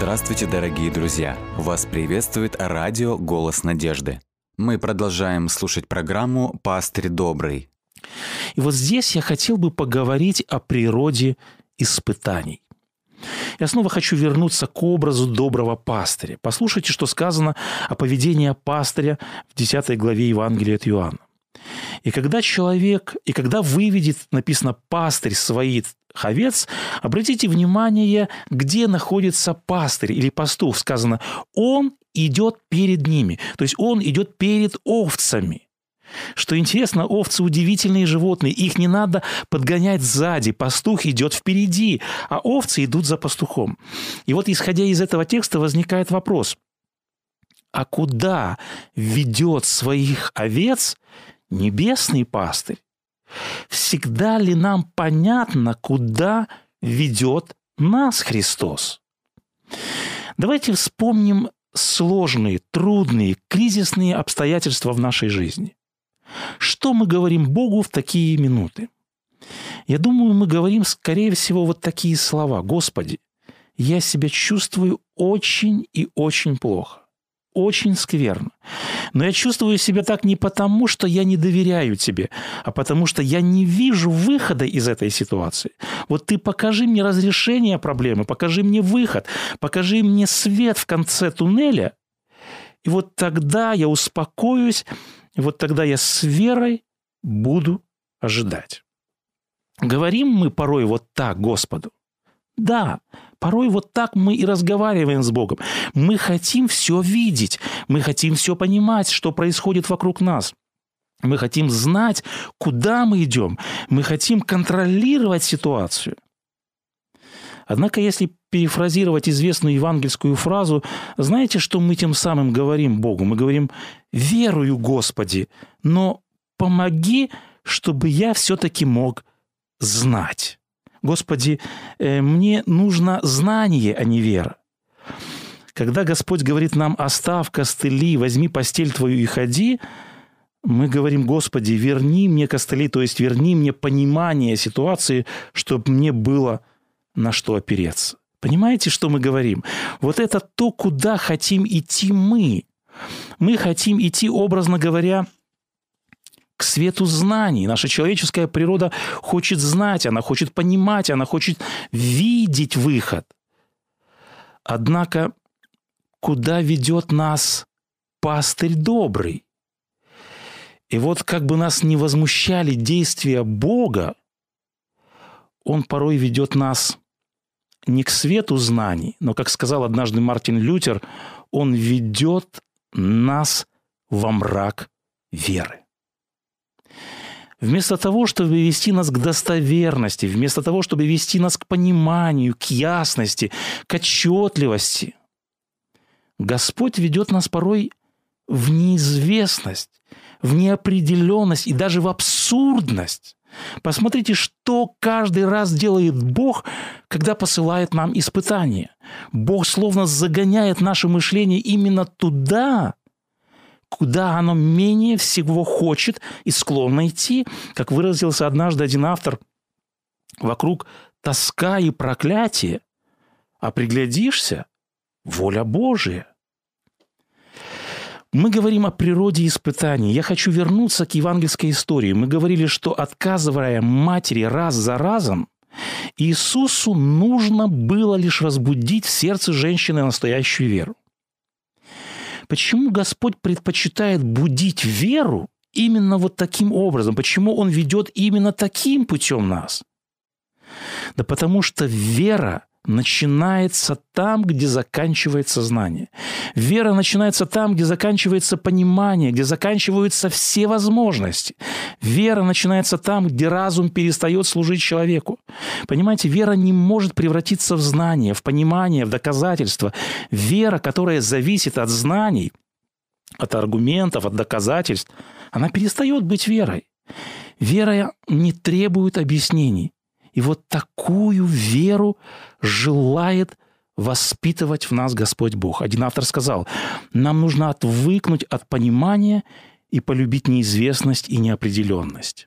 Здравствуйте, дорогие друзья! Вас приветствует радио «Голос надежды». Мы продолжаем слушать программу «Пастырь добрый». И вот здесь я хотел бы поговорить о природе испытаний. Я снова хочу вернуться к образу доброго пастыря. Послушайте, что сказано о поведении пастыря в 10 главе Евангелия от Иоанна. И когда человек, и когда выведет, написано, пастырь своих овец, обратите внимание, где находится пастырь или пастух. Сказано, он идет перед ними. То есть он идет перед овцами. Что интересно, овцы удивительные животные, их не надо подгонять сзади, пастух идет впереди, а овцы идут за пастухом. И вот исходя из этого текста возникает вопрос, а куда ведет своих овец небесный пастырь? Всегда ли нам понятно, куда ведет нас Христос? Давайте вспомним сложные, трудные, кризисные обстоятельства в нашей жизни. Что мы говорим Богу в такие минуты? Я думаю, мы говорим, скорее всего, вот такие слова. «Господи, я себя чувствую очень и очень плохо очень скверно. Но я чувствую себя так не потому, что я не доверяю тебе, а потому что я не вижу выхода из этой ситуации. Вот ты покажи мне разрешение проблемы, покажи мне выход, покажи мне свет в конце туннеля, и вот тогда я успокоюсь, и вот тогда я с верой буду ожидать. Говорим мы порой вот так Господу. Да, порой вот так мы и разговариваем с Богом. Мы хотим все видеть, мы хотим все понимать, что происходит вокруг нас. Мы хотим знать, куда мы идем. Мы хотим контролировать ситуацию. Однако, если перефразировать известную евангельскую фразу, знаете, что мы тем самым говорим Богу? Мы говорим «Верую, Господи, но помоги, чтобы я все-таки мог знать». Господи, э, мне нужно знание, а не вера. Когда Господь говорит нам «оставь костыли, возьми постель твою и ходи», мы говорим, Господи, верни мне костыли, то есть верни мне понимание ситуации, чтобы мне было на что опереться. Понимаете, что мы говорим? Вот это то, куда хотим идти мы. Мы хотим идти, образно говоря, свету знаний. Наша человеческая природа хочет знать, она хочет понимать, она хочет видеть выход. Однако, куда ведет нас пастырь добрый? И вот как бы нас не возмущали действия Бога, Он порой ведет нас не к свету знаний, но, как сказал однажды Мартин Лютер, Он ведет нас во мрак веры. Вместо того, чтобы вести нас к достоверности, вместо того, чтобы вести нас к пониманию, к ясности, к отчетливости, Господь ведет нас порой в неизвестность, в неопределенность и даже в абсурдность. Посмотрите, что каждый раз делает Бог, когда посылает нам испытания. Бог словно загоняет наше мышление именно туда, куда оно менее всего хочет и склонно идти. Как выразился однажды один автор, вокруг тоска и проклятие, а приглядишься – воля Божия. Мы говорим о природе испытаний. Я хочу вернуться к евангельской истории. Мы говорили, что отказывая матери раз за разом, Иисусу нужно было лишь разбудить в сердце женщины настоящую веру. Почему Господь предпочитает будить веру именно вот таким образом? Почему Он ведет именно таким путем нас? Да потому что вера начинается там, где заканчивается знание. Вера начинается там, где заканчивается понимание, где заканчиваются все возможности. Вера начинается там, где разум перестает служить человеку. Понимаете, вера не может превратиться в знание, в понимание, в доказательство. Вера, которая зависит от знаний, от аргументов, от доказательств, она перестает быть верой. Вера не требует объяснений. И вот такую веру желает воспитывать в нас Господь Бог. Один автор сказал, нам нужно отвыкнуть от понимания и полюбить неизвестность и неопределенность.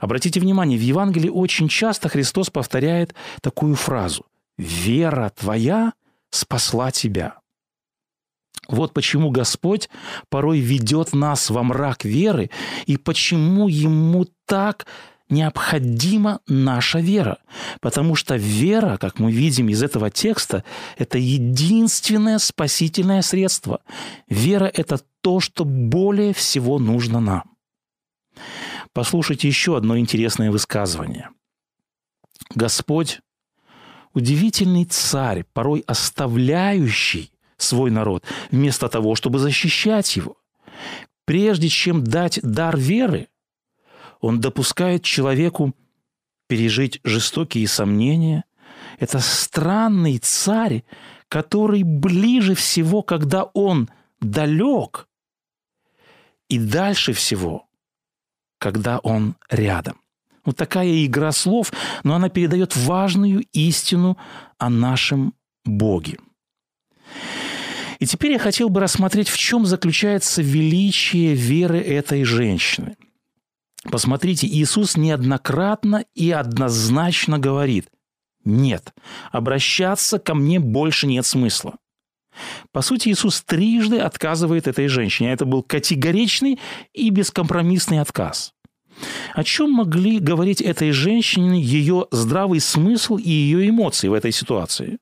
Обратите внимание, в Евангелии очень часто Христос повторяет такую фразу «Вера твоя спасла тебя. Вот почему Господь порой ведет нас во мрак веры, и почему Ему так необходима наша вера. Потому что вера, как мы видим из этого текста, это единственное спасительное средство. Вера – это то, что более всего нужно нам. Послушайте еще одно интересное высказывание. Господь – удивительный царь, порой оставляющий свой народ, вместо того, чтобы защищать его. Прежде чем дать дар веры, он допускает человеку пережить жестокие сомнения. Это странный царь, который ближе всего, когда он далек, и дальше всего, когда он рядом. Вот такая игра слов, но она передает важную истину о нашем Боге. И теперь я хотел бы рассмотреть, в чем заключается величие веры этой женщины. Посмотрите, Иисус неоднократно и однозначно говорит, нет, обращаться ко мне больше нет смысла. По сути, Иисус трижды отказывает этой женщине. Это был категоричный и бескомпромиссный отказ. О чем могли говорить этой женщине ее здравый смысл и ее эмоции в этой ситуации?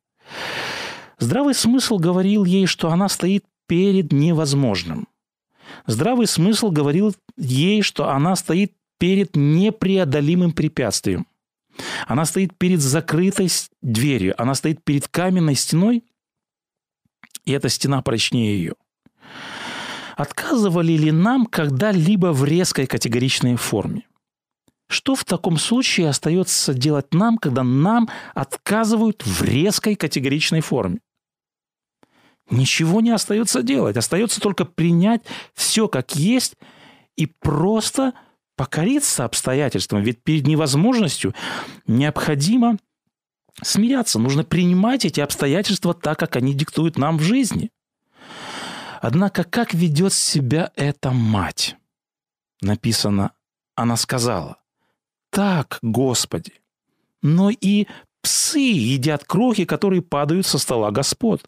Здравый смысл говорил ей, что она стоит перед невозможным. Здравый смысл говорил ей, что она стоит перед непреодолимым препятствием. Она стоит перед закрытой дверью, она стоит перед каменной стеной, и эта стена прочнее ее. Отказывали ли нам когда-либо в резкой категоричной форме? Что в таком случае остается делать нам, когда нам отказывают в резкой категоричной форме? Ничего не остается делать. Остается только принять все как есть и просто покориться обстоятельствам. Ведь перед невозможностью необходимо смиряться. Нужно принимать эти обстоятельства так, как они диктуют нам в жизни. Однако, как ведет себя эта мать? Написано, она сказала, так, Господи, но и псы едят крохи, которые падают со стола Господ.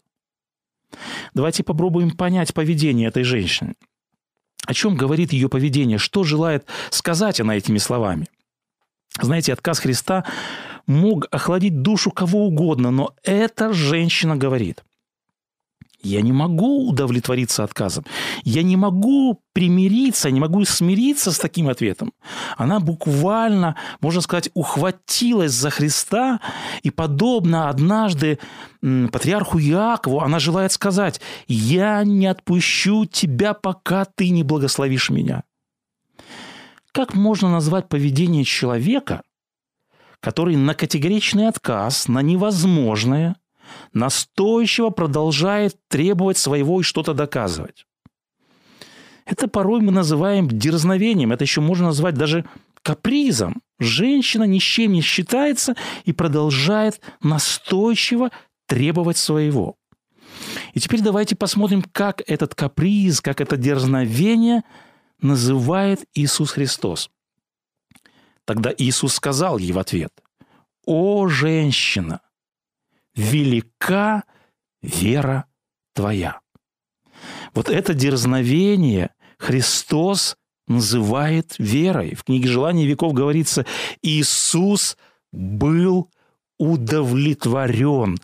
Давайте попробуем понять поведение этой женщины. О чем говорит ее поведение? Что желает сказать она этими словами? Знаете, отказ Христа мог охладить душу кого угодно, но эта женщина говорит – я не могу удовлетвориться отказом. Я не могу примириться, не могу смириться с таким ответом. Она буквально, можно сказать, ухватилась за Христа, и подобно однажды патриарху Иакову, она желает сказать, «Я не отпущу тебя, пока ты не благословишь меня». Как можно назвать поведение человека, который на категоричный отказ, на невозможное – настойчиво продолжает требовать своего и что-то доказывать. Это порой мы называем дерзновением, это еще можно назвать даже капризом. Женщина ни с чем не считается и продолжает настойчиво требовать своего. И теперь давайте посмотрим, как этот каприз, как это дерзновение называет Иисус Христос. Тогда Иисус сказал ей в ответ, «О, женщина, велика вера твоя. Вот это дерзновение Христос называет верой. В книге «Желание веков» говорится, Иисус был удовлетворен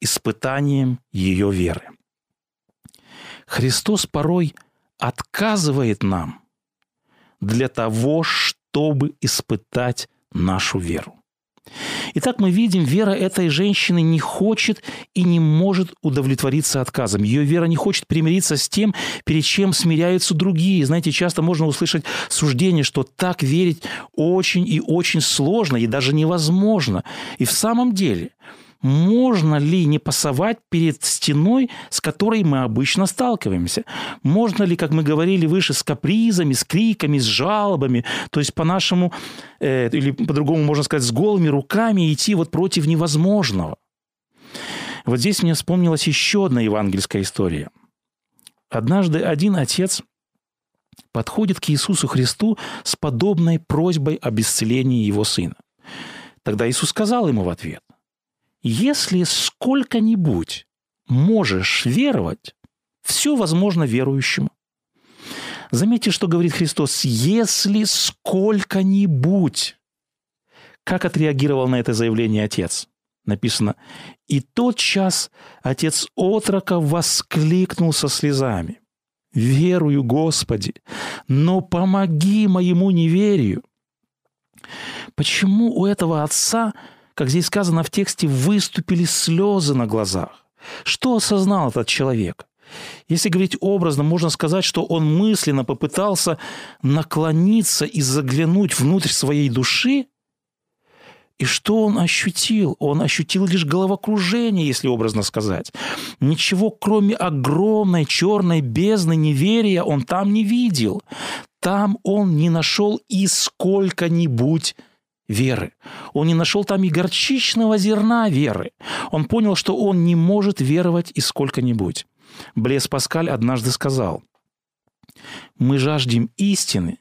испытанием ее веры. Христос порой отказывает нам для того, чтобы испытать нашу веру. Итак, мы видим, вера этой женщины не хочет и не может удовлетвориться отказом. Ее вера не хочет примириться с тем, перед чем смиряются другие. Знаете, часто можно услышать суждение, что так верить очень и очень сложно и даже невозможно. И в самом деле – можно ли не пасовать перед стеной, с которой мы обычно сталкиваемся? Можно ли, как мы говорили выше, с капризами, с криками, с жалобами, то есть по-нашему, э, или по-другому можно сказать, с голыми руками идти вот против невозможного? Вот здесь мне вспомнилась еще одна евангельская история. Однажды один отец подходит к Иисусу Христу с подобной просьбой об исцелении его сына. Тогда Иисус сказал ему в ответ, если сколько-нибудь можешь веровать, все возможно верующему. Заметьте, что говорит Христос. «Если сколько-нибудь...» Как отреагировал на это заявление отец? Написано. «И тот час отец отрока воскликнул со слезами. Верую, Господи, но помоги моему неверию». Почему у этого отца, как здесь сказано в тексте, выступили слезы на глазах? Что осознал этот человек? Если говорить образно, можно сказать, что он мысленно попытался наклониться и заглянуть внутрь своей души, и что он ощутил? Он ощутил лишь головокружение, если образно сказать. Ничего, кроме огромной черной бездны неверия, он там не видел. Там он не нашел и сколько-нибудь веры. Он не нашел там и горчичного зерна веры. Он понял, что он не может веровать и сколько-нибудь. Блес Паскаль однажды сказал, «Мы жаждем истины,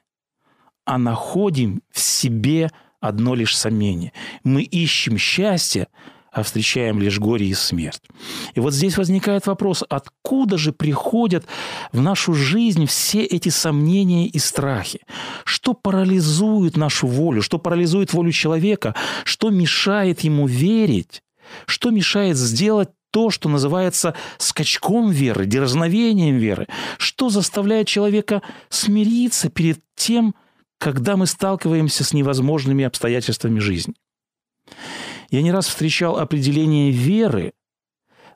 а находим в себе одно лишь сомнение. Мы ищем счастье, а встречаем лишь горе и смерть. И вот здесь возникает вопрос, откуда же приходят в нашу жизнь все эти сомнения и страхи? Что парализует нашу волю? Что парализует волю человека? Что мешает ему верить? Что мешает сделать то, что называется скачком веры, дерзновением веры? Что заставляет человека смириться перед тем, когда мы сталкиваемся с невозможными обстоятельствами жизни? Я не раз встречал определение веры,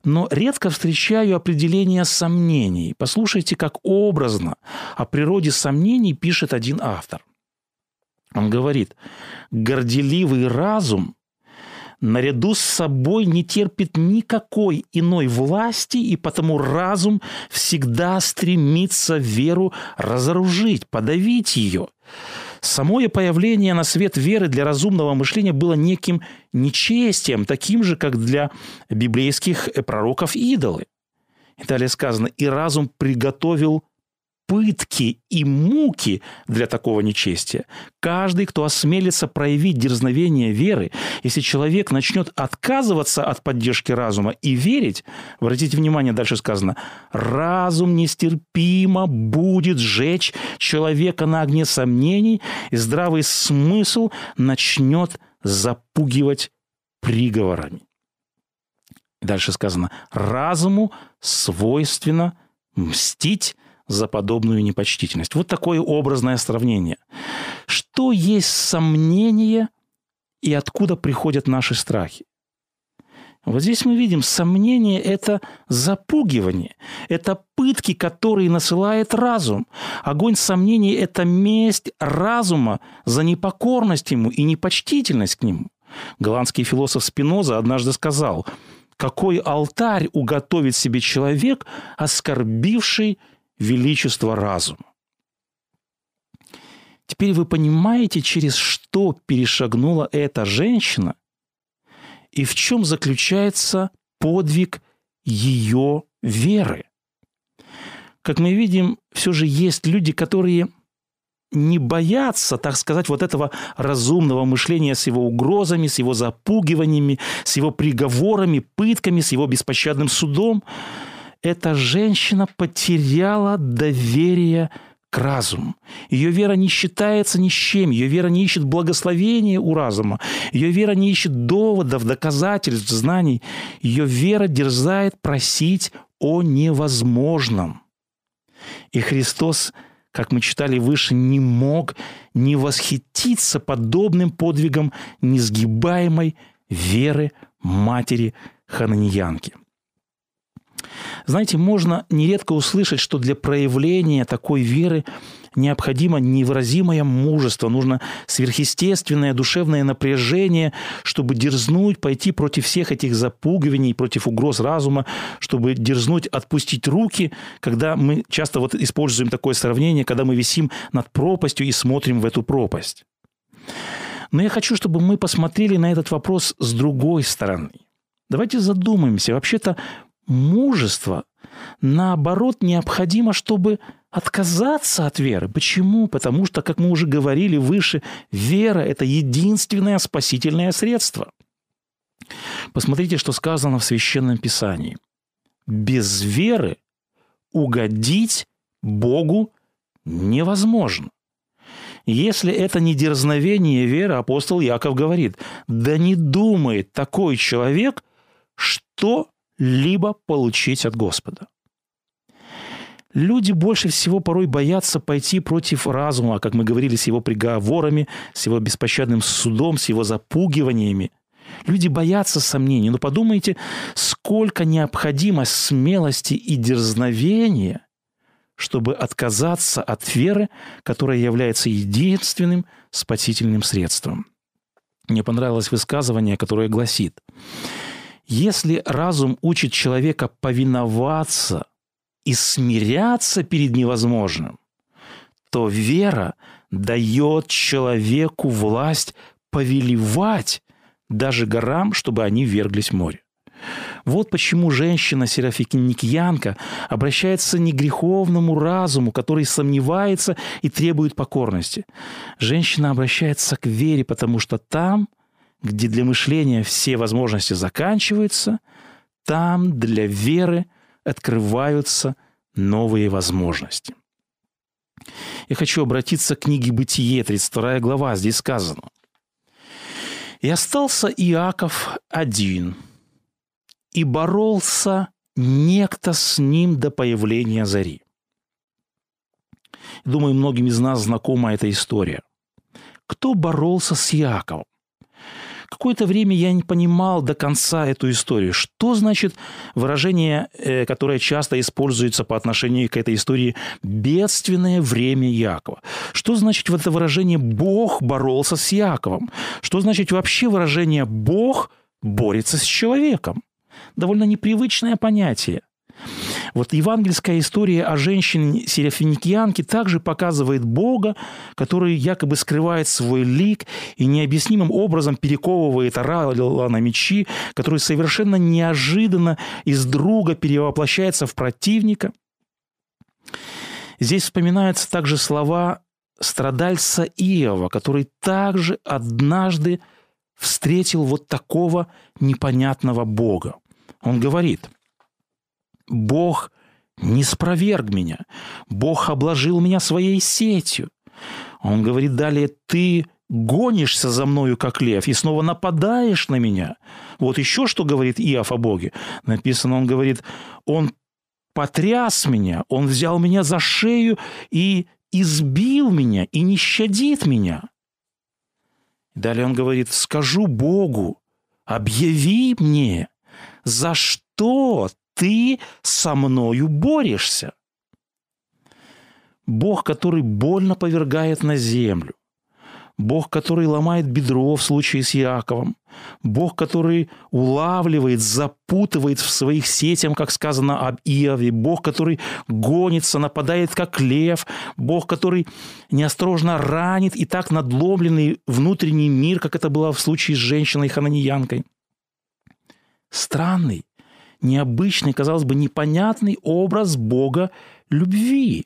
но редко встречаю определение сомнений. Послушайте, как образно о природе сомнений пишет один автор. Он говорит, горделивый разум наряду с собой не терпит никакой иной власти, и потому разум всегда стремится веру разоружить, подавить ее. Самое появление на свет веры для разумного мышления было неким нечестием, таким же, как для библейских пророков идолы. И далее сказано, и разум приготовил пытки и муки для такого нечестия. Каждый, кто осмелится проявить дерзновение веры, если человек начнет отказываться от поддержки разума и верить, обратите внимание, дальше сказано, разум нестерпимо будет сжечь человека на огне сомнений, и здравый смысл начнет запугивать приговорами. Дальше сказано, разуму свойственно мстить за подобную непочтительность. Вот такое образное сравнение. Что есть сомнение и откуда приходят наши страхи? Вот здесь мы видим, сомнение – это запугивание, это пытки, которые насылает разум. Огонь сомнений – это месть разума за непокорность ему и непочтительность к нему. Голландский философ Спиноза однажды сказал, какой алтарь уготовит себе человек, оскорбивший величество разума. Теперь вы понимаете, через что перешагнула эта женщина и в чем заключается подвиг ее веры. Как мы видим, все же есть люди, которые не боятся, так сказать, вот этого разумного мышления с его угрозами, с его запугиваниями, с его приговорами, пытками, с его беспощадным судом эта женщина потеряла доверие к разуму. Ее вера не считается ни с чем, ее вера не ищет благословения у разума, ее вера не ищет доводов, доказательств, знаний. Ее вера дерзает просить о невозможном. И Христос, как мы читали выше, не мог не восхититься подобным подвигом несгибаемой веры матери Хананьянки. Знаете, можно нередко услышать, что для проявления такой веры необходимо невыразимое мужество, нужно сверхъестественное душевное напряжение, чтобы дерзнуть, пойти против всех этих запугиваний, против угроз разума, чтобы дерзнуть, отпустить руки, когда мы часто вот используем такое сравнение, когда мы висим над пропастью и смотрим в эту пропасть. Но я хочу, чтобы мы посмотрели на этот вопрос с другой стороны. Давайте задумаемся. Вообще-то мужество, наоборот, необходимо, чтобы отказаться от веры. Почему? Потому что, как мы уже говорили выше, вера – это единственное спасительное средство. Посмотрите, что сказано в Священном Писании. без веры угодить Богу невозможно. Если это не дерзновение веры, апостол Яков говорит, да не думает такой человек, что-либо получить от Господа. Люди больше всего порой боятся пойти против разума, как мы говорили, с его приговорами, с его беспощадным судом, с его запугиваниями. Люди боятся сомнений. Но подумайте, сколько необходимо смелости и дерзновения, чтобы отказаться от веры, которая является единственным спасительным средством. Мне понравилось высказывание, которое гласит, если разум учит человека повиноваться и смиряться перед невозможным, то вера дает человеку власть повелевать даже горам, чтобы они верглись в море. Вот почему женщина Серафикинникьянка обращается не к греховному разуму, который сомневается и требует покорности. Женщина обращается к вере, потому что там, где для мышления все возможности заканчиваются, там для веры открываются новые возможности. Я хочу обратиться к книге «Бытие», 32 глава, здесь сказано. «И остался Иаков один, и боролся некто с ним до появления зари». Думаю, многим из нас знакома эта история. Кто боролся с Иаковом? Какое-то время я не понимал до конца эту историю. Что значит выражение, э, которое часто используется по отношению к этой истории «бедственное время Якова»? Что значит в это выражение «Бог боролся с Яковом»? Что значит вообще выражение «Бог борется с человеком»? Довольно непривычное понятие. Вот евангельская история о женщине-серафиникианке также показывает Бога, который якобы скрывает свой лик и необъяснимым образом перековывает орала на мечи, который совершенно неожиданно из друга перевоплощается в противника. Здесь вспоминаются также слова страдальца Иова, который также однажды встретил вот такого непонятного Бога. Он говорит – Бог не спроверг меня. Бог обложил меня своей сетью. Он говорит далее, ты гонишься за мною, как лев, и снова нападаешь на меня. Вот еще что говорит Иов о Боге. Написано, он говорит, он потряс меня, он взял меня за шею и избил меня, и не щадит меня. Далее он говорит, скажу Богу, объяви мне, за что ты со мною борешься. Бог, который больно повергает на землю. Бог, который ломает бедро в случае с Иаковом. Бог, который улавливает, запутывает в своих сетях, как сказано об Иове. Бог, который гонится, нападает, как лев. Бог, который неосторожно ранит и так надломленный внутренний мир, как это было в случае с женщиной-хананиянкой. Странный, необычный, казалось бы, непонятный образ Бога любви.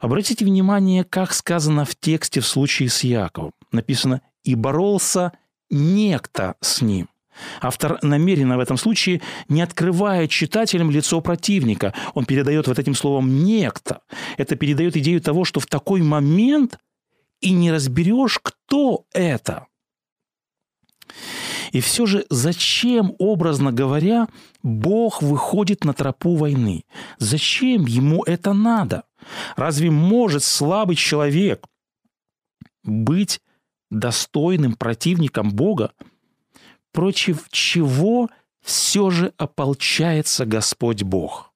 Обратите внимание, как сказано в тексте в случае с Яковом. Написано «и боролся некто с ним». Автор намеренно в этом случае не открывает читателям лицо противника. Он передает вот этим словом «некто». Это передает идею того, что в такой момент и не разберешь, кто это. И все же зачем, образно говоря, Бог выходит на тропу войны? Зачем ему это надо? Разве может слабый человек быть достойным противником Бога, против чего все же ополчается Господь Бог?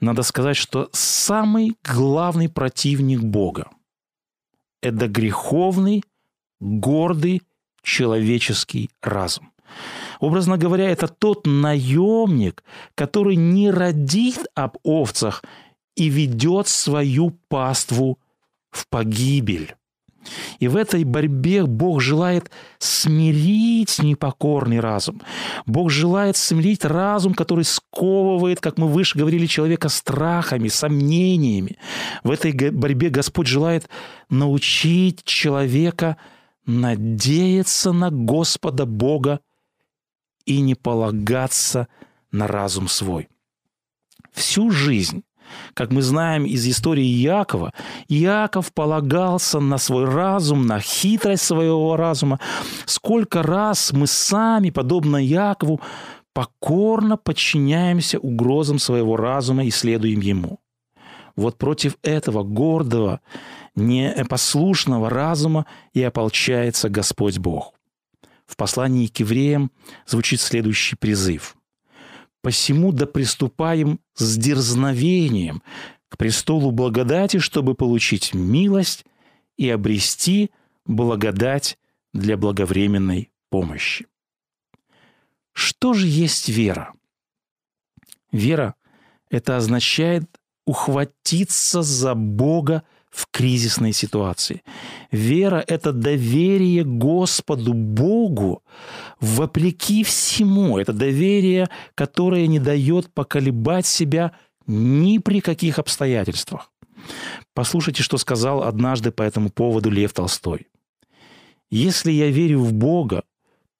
Надо сказать, что самый главный противник Бога – это греховный, гордый человеческий разум. Образно говоря, это тот наемник, который не родит об овцах и ведет свою паству в погибель. И в этой борьбе Бог желает смирить непокорный разум. Бог желает смирить разум, который сковывает, как мы выше говорили, человека страхами, сомнениями. В этой борьбе Господь желает научить человека – надеяться на Господа Бога и не полагаться на разум свой. Всю жизнь как мы знаем из истории Иакова, Иаков полагался на свой разум, на хитрость своего разума. Сколько раз мы сами, подобно Иакову, покорно подчиняемся угрозам своего разума и следуем ему. Вот против этого гордого, непослушного разума и ополчается Господь Бог. В послании к евреям звучит следующий призыв. «Посему да приступаем с дерзновением к престолу благодати, чтобы получить милость и обрести благодать для благовременной помощи». Что же есть вера? Вера – это означает ухватиться за Бога в кризисной ситуации. Вера – это доверие Господу Богу вопреки всему. Это доверие, которое не дает поколебать себя ни при каких обстоятельствах. Послушайте, что сказал однажды по этому поводу Лев Толстой. «Если я верю в Бога,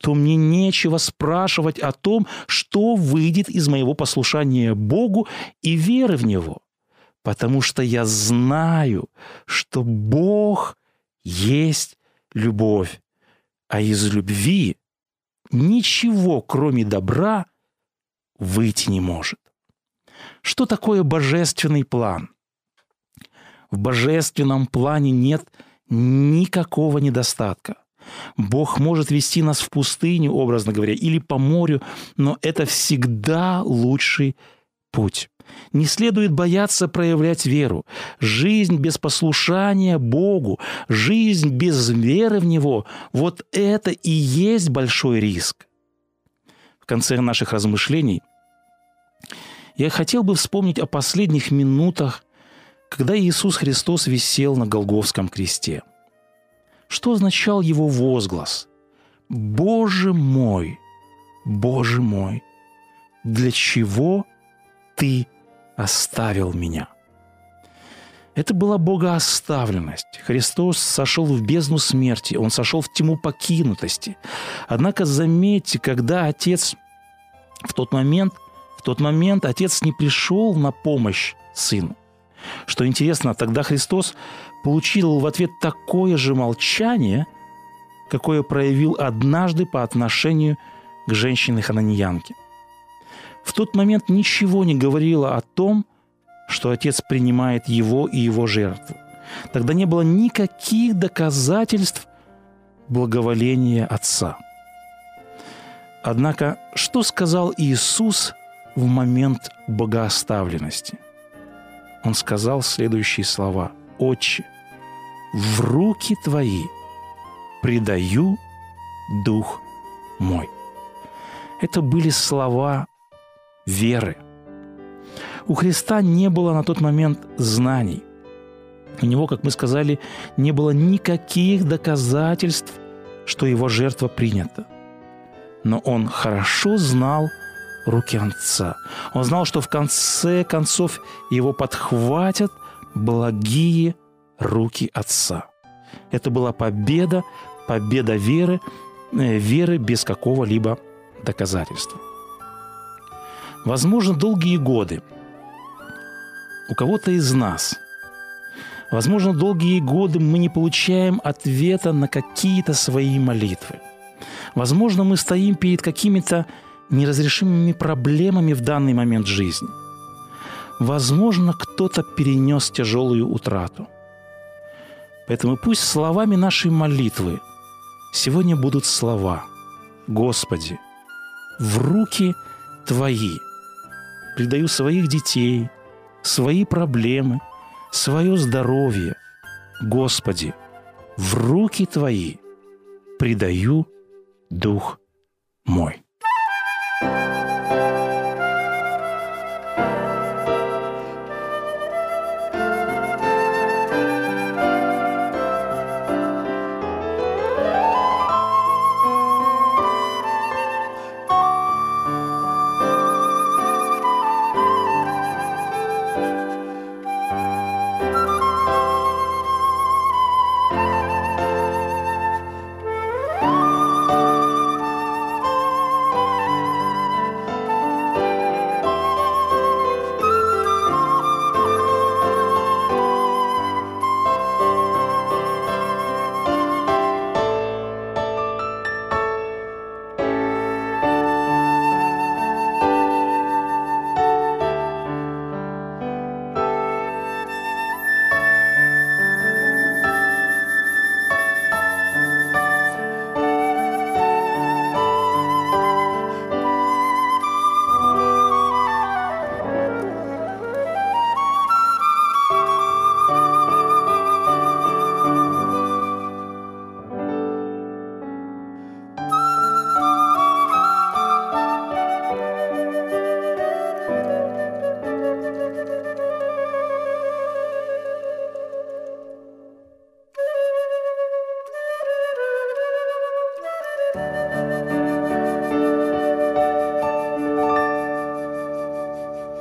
то мне нечего спрашивать о том, что выйдет из моего послушания Богу и веры в Него потому что я знаю, что Бог есть любовь, а из любви ничего, кроме добра, выйти не может. Что такое божественный план? В божественном плане нет никакого недостатка. Бог может вести нас в пустыню, образно говоря, или по морю, но это всегда лучший путь. Не следует бояться проявлять веру. Жизнь без послушания Богу, жизнь без веры в Него – вот это и есть большой риск. В конце наших размышлений я хотел бы вспомнить о последних минутах, когда Иисус Христос висел на Голговском кресте. Что означал его возглас? «Боже мой, Боже мой, для чего ты оставил меня. Это была богооставленность. Христос сошел в бездну смерти, Он сошел в тьму покинутости. Однако заметьте, когда Отец в тот момент, в тот момент Отец не пришел на помощь Сыну. Что интересно, тогда Христос получил в ответ такое же молчание, какое проявил однажды по отношению к женщине-хананьянке – в тот момент ничего не говорило о том, что отец принимает его и его жертву. Тогда не было никаких доказательств благоволения отца. Однако, что сказал Иисус в момент богооставленности? Он сказал следующие слова. «Отче, в руки Твои предаю Дух мой». Это были слова веры. У Христа не было на тот момент знаний. У него, как мы сказали, не было никаких доказательств, что его жертва принята. Но он хорошо знал руки Отца. Он знал, что в конце концов его подхватят благие руки Отца. Это была победа, победа веры, э, веры без какого-либо доказательства. Возможно, долгие годы у кого-то из нас, возможно, долгие годы мы не получаем ответа на какие-то свои молитвы. Возможно, мы стоим перед какими-то неразрешимыми проблемами в данный момент жизни. Возможно, кто-то перенес тяжелую утрату. Поэтому пусть словами нашей молитвы сегодня будут слова «Господи, в руки Твои – предаю своих детей, свои проблемы, свое здоровье. Господи, в руки Твои предаю дух мой.